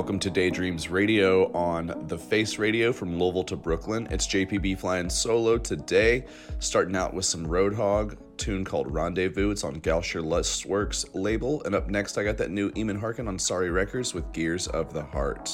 Welcome to Daydreams Radio on the Face Radio from Louisville to Brooklyn. It's JPB flying solo today, starting out with some Roadhog tune called Rendezvous. It's on Gauscher Lustworks label. And up next, I got that new Eamon Harkin on Sorry Records with Gears of the Heart.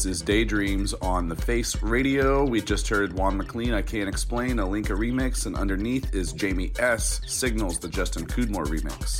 This is Daydreams on the Face Radio. We just heard Juan MacLean, I Can't Explain, Alinka remix, and underneath is Jamie S. Signals, the Justin Cudmore remix.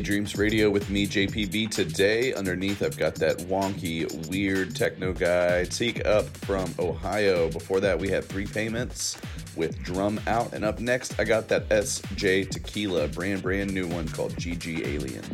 Daydreams Radio with me, JPB. Today, underneath, I've got that wonky, weird techno guy, Teak Up from Ohio. Before that, we had Three Payments with Drum Out. And up next, I got that SJ Tequila, brand, brand new one called GG Alien.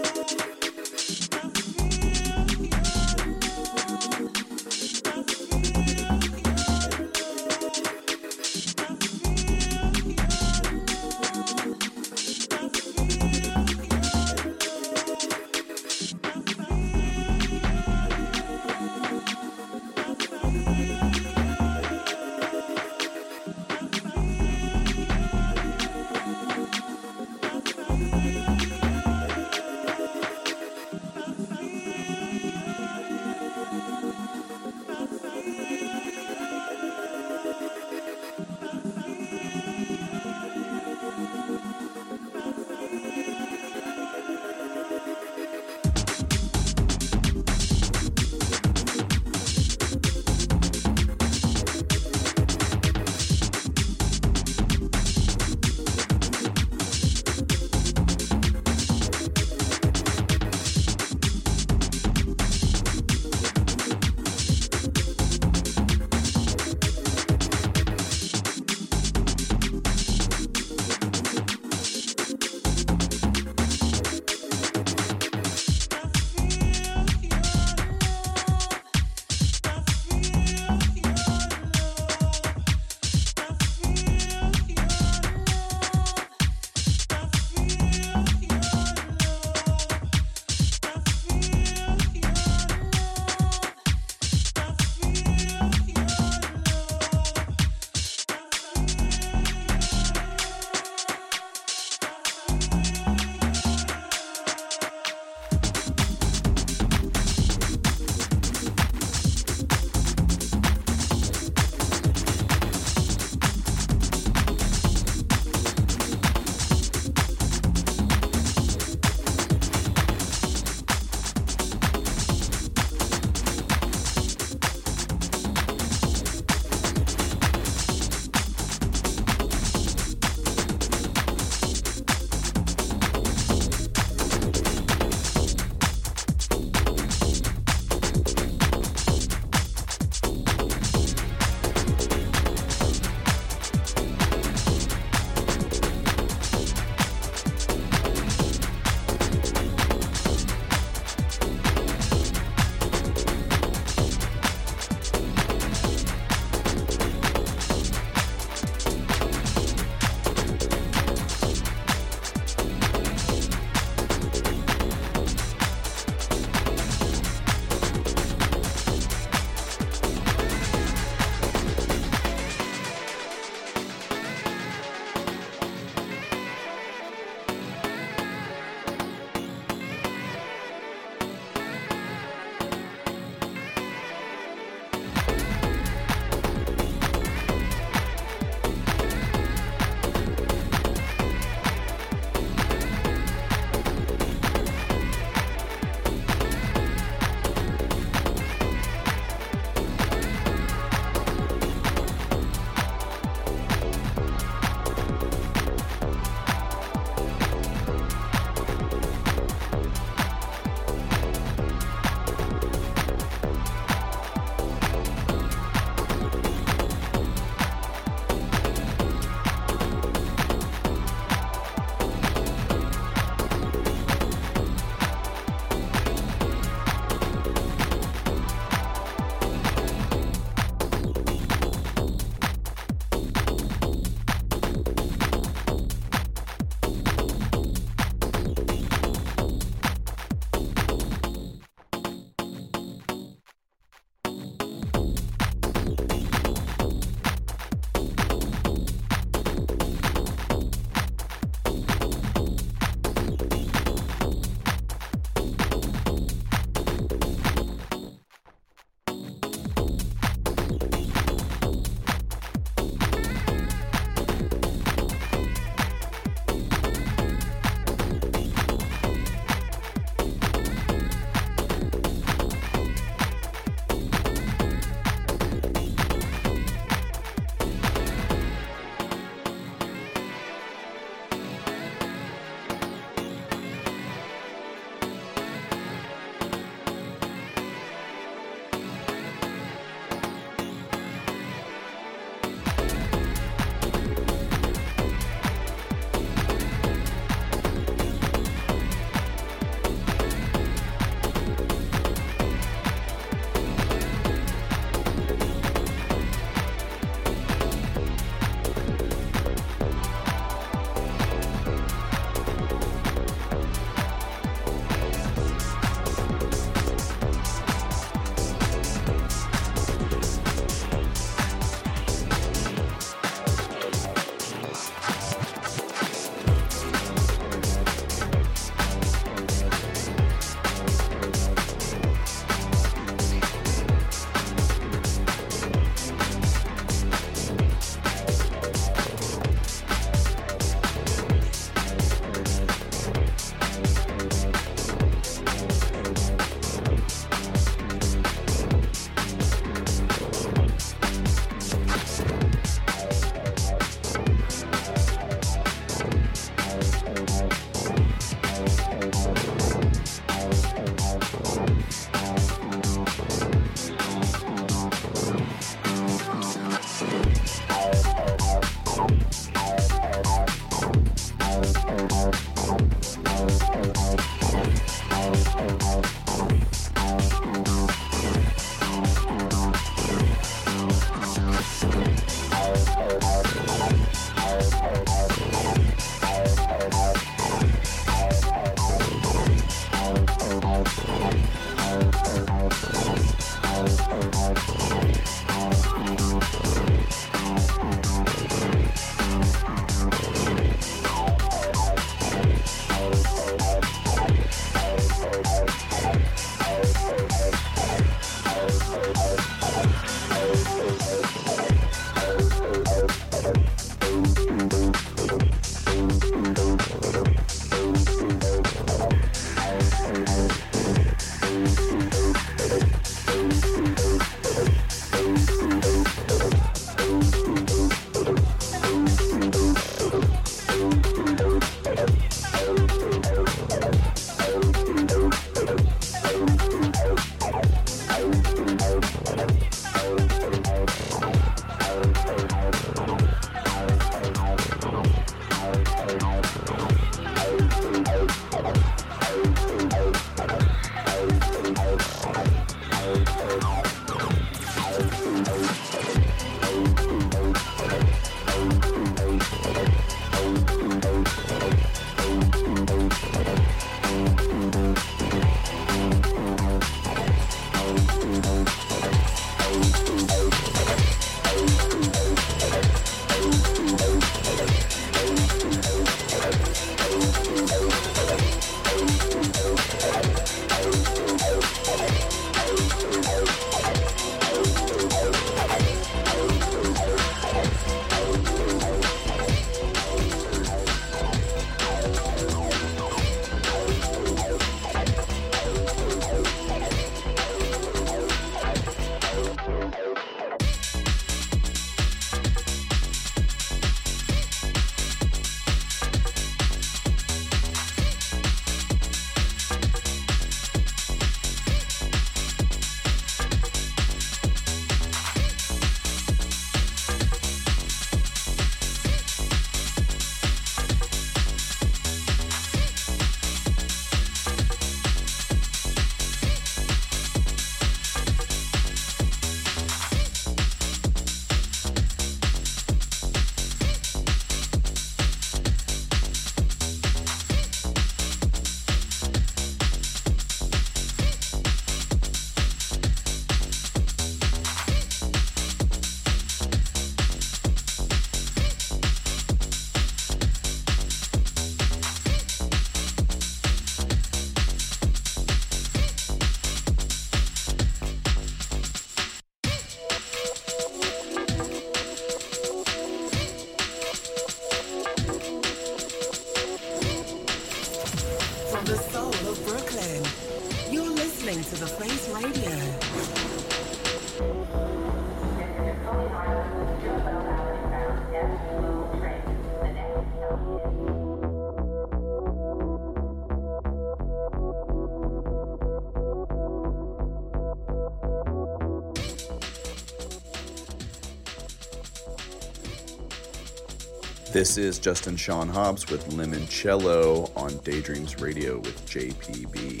This is Justin Sean Hobbs with Limoncello on Daydreams Radio with JPB.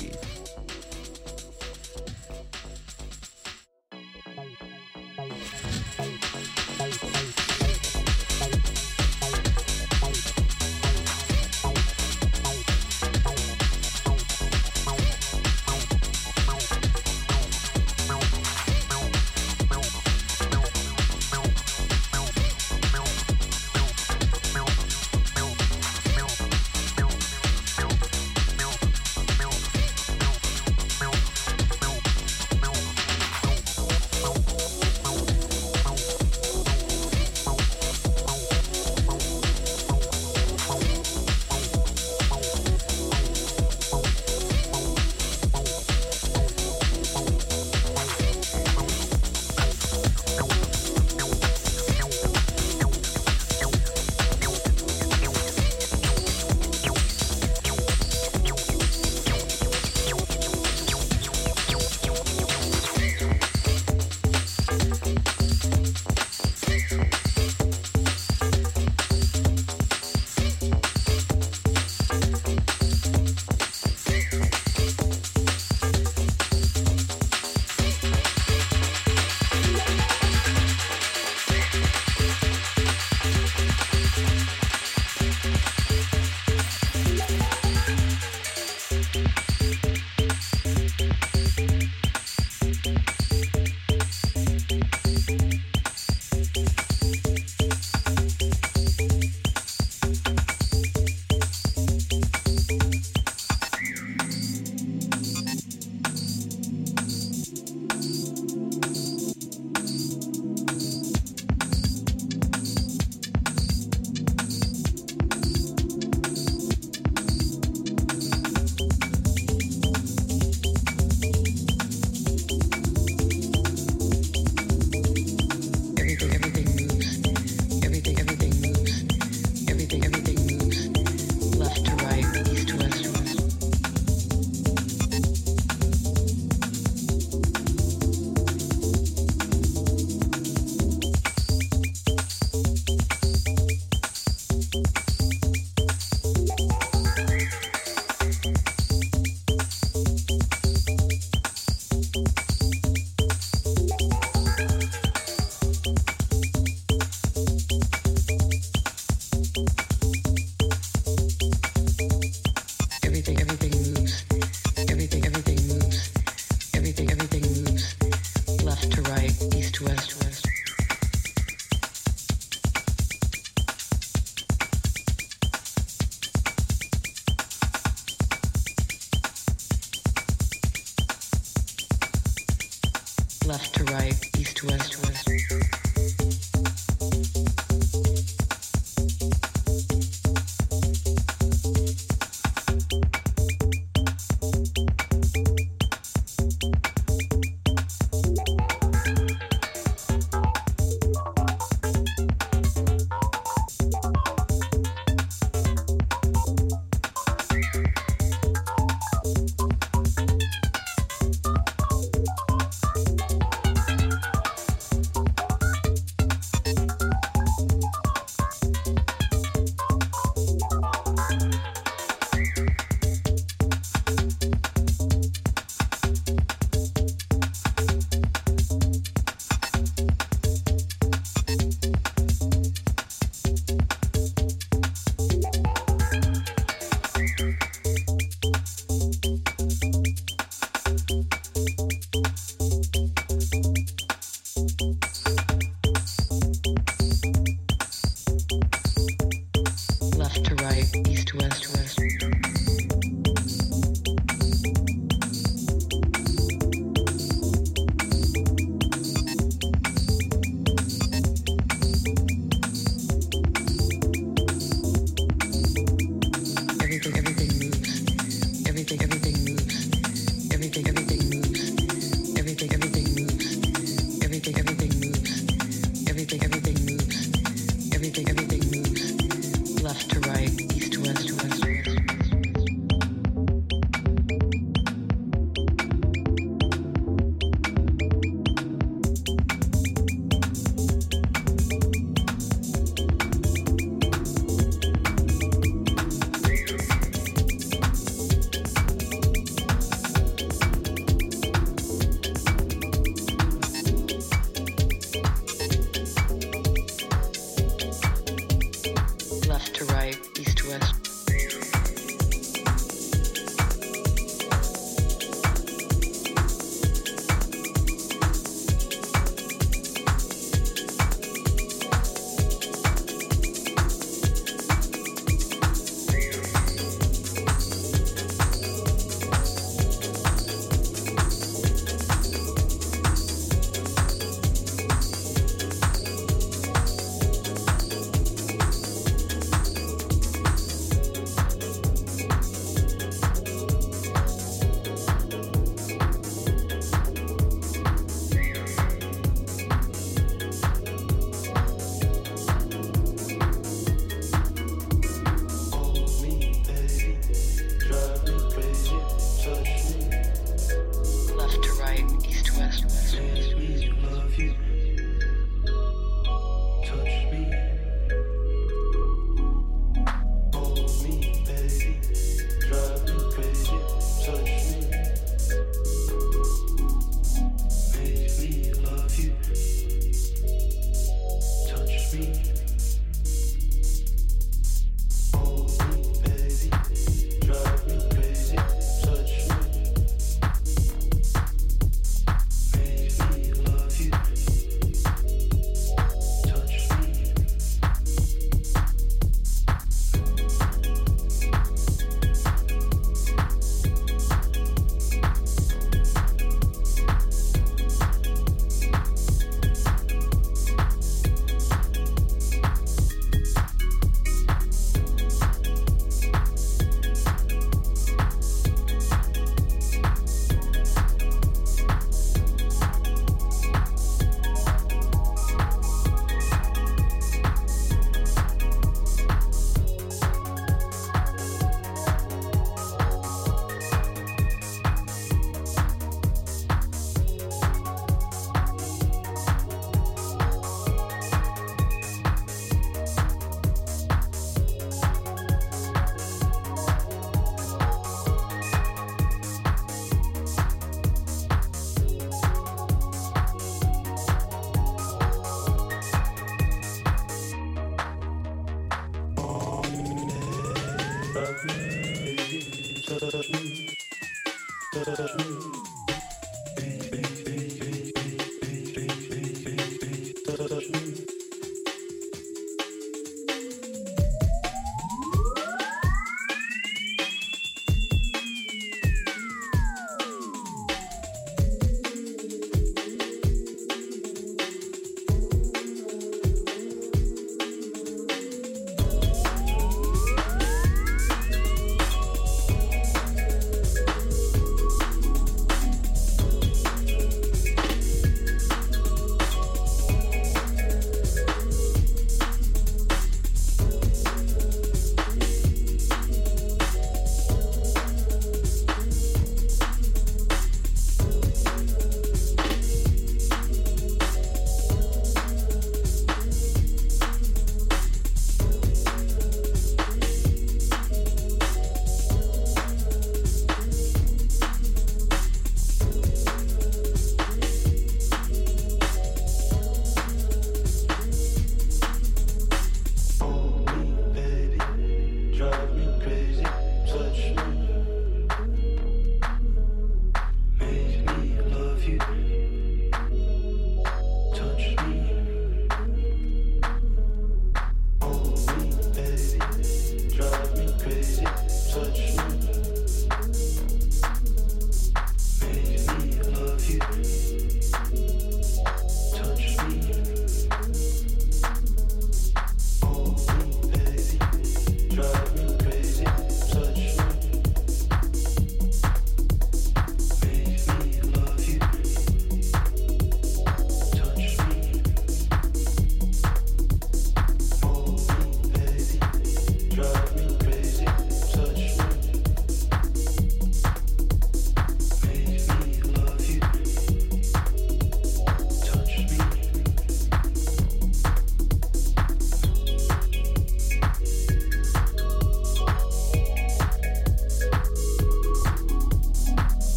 left to right, east to west. west.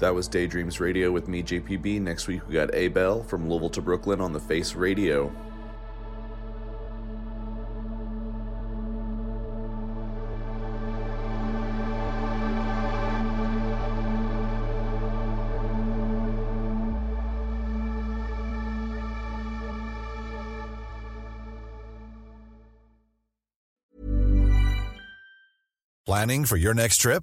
That was Daydreams Radio with me, JPB. Next week we got Abel from Louisville to Brooklyn on the Face Radio. Planning for your next trip?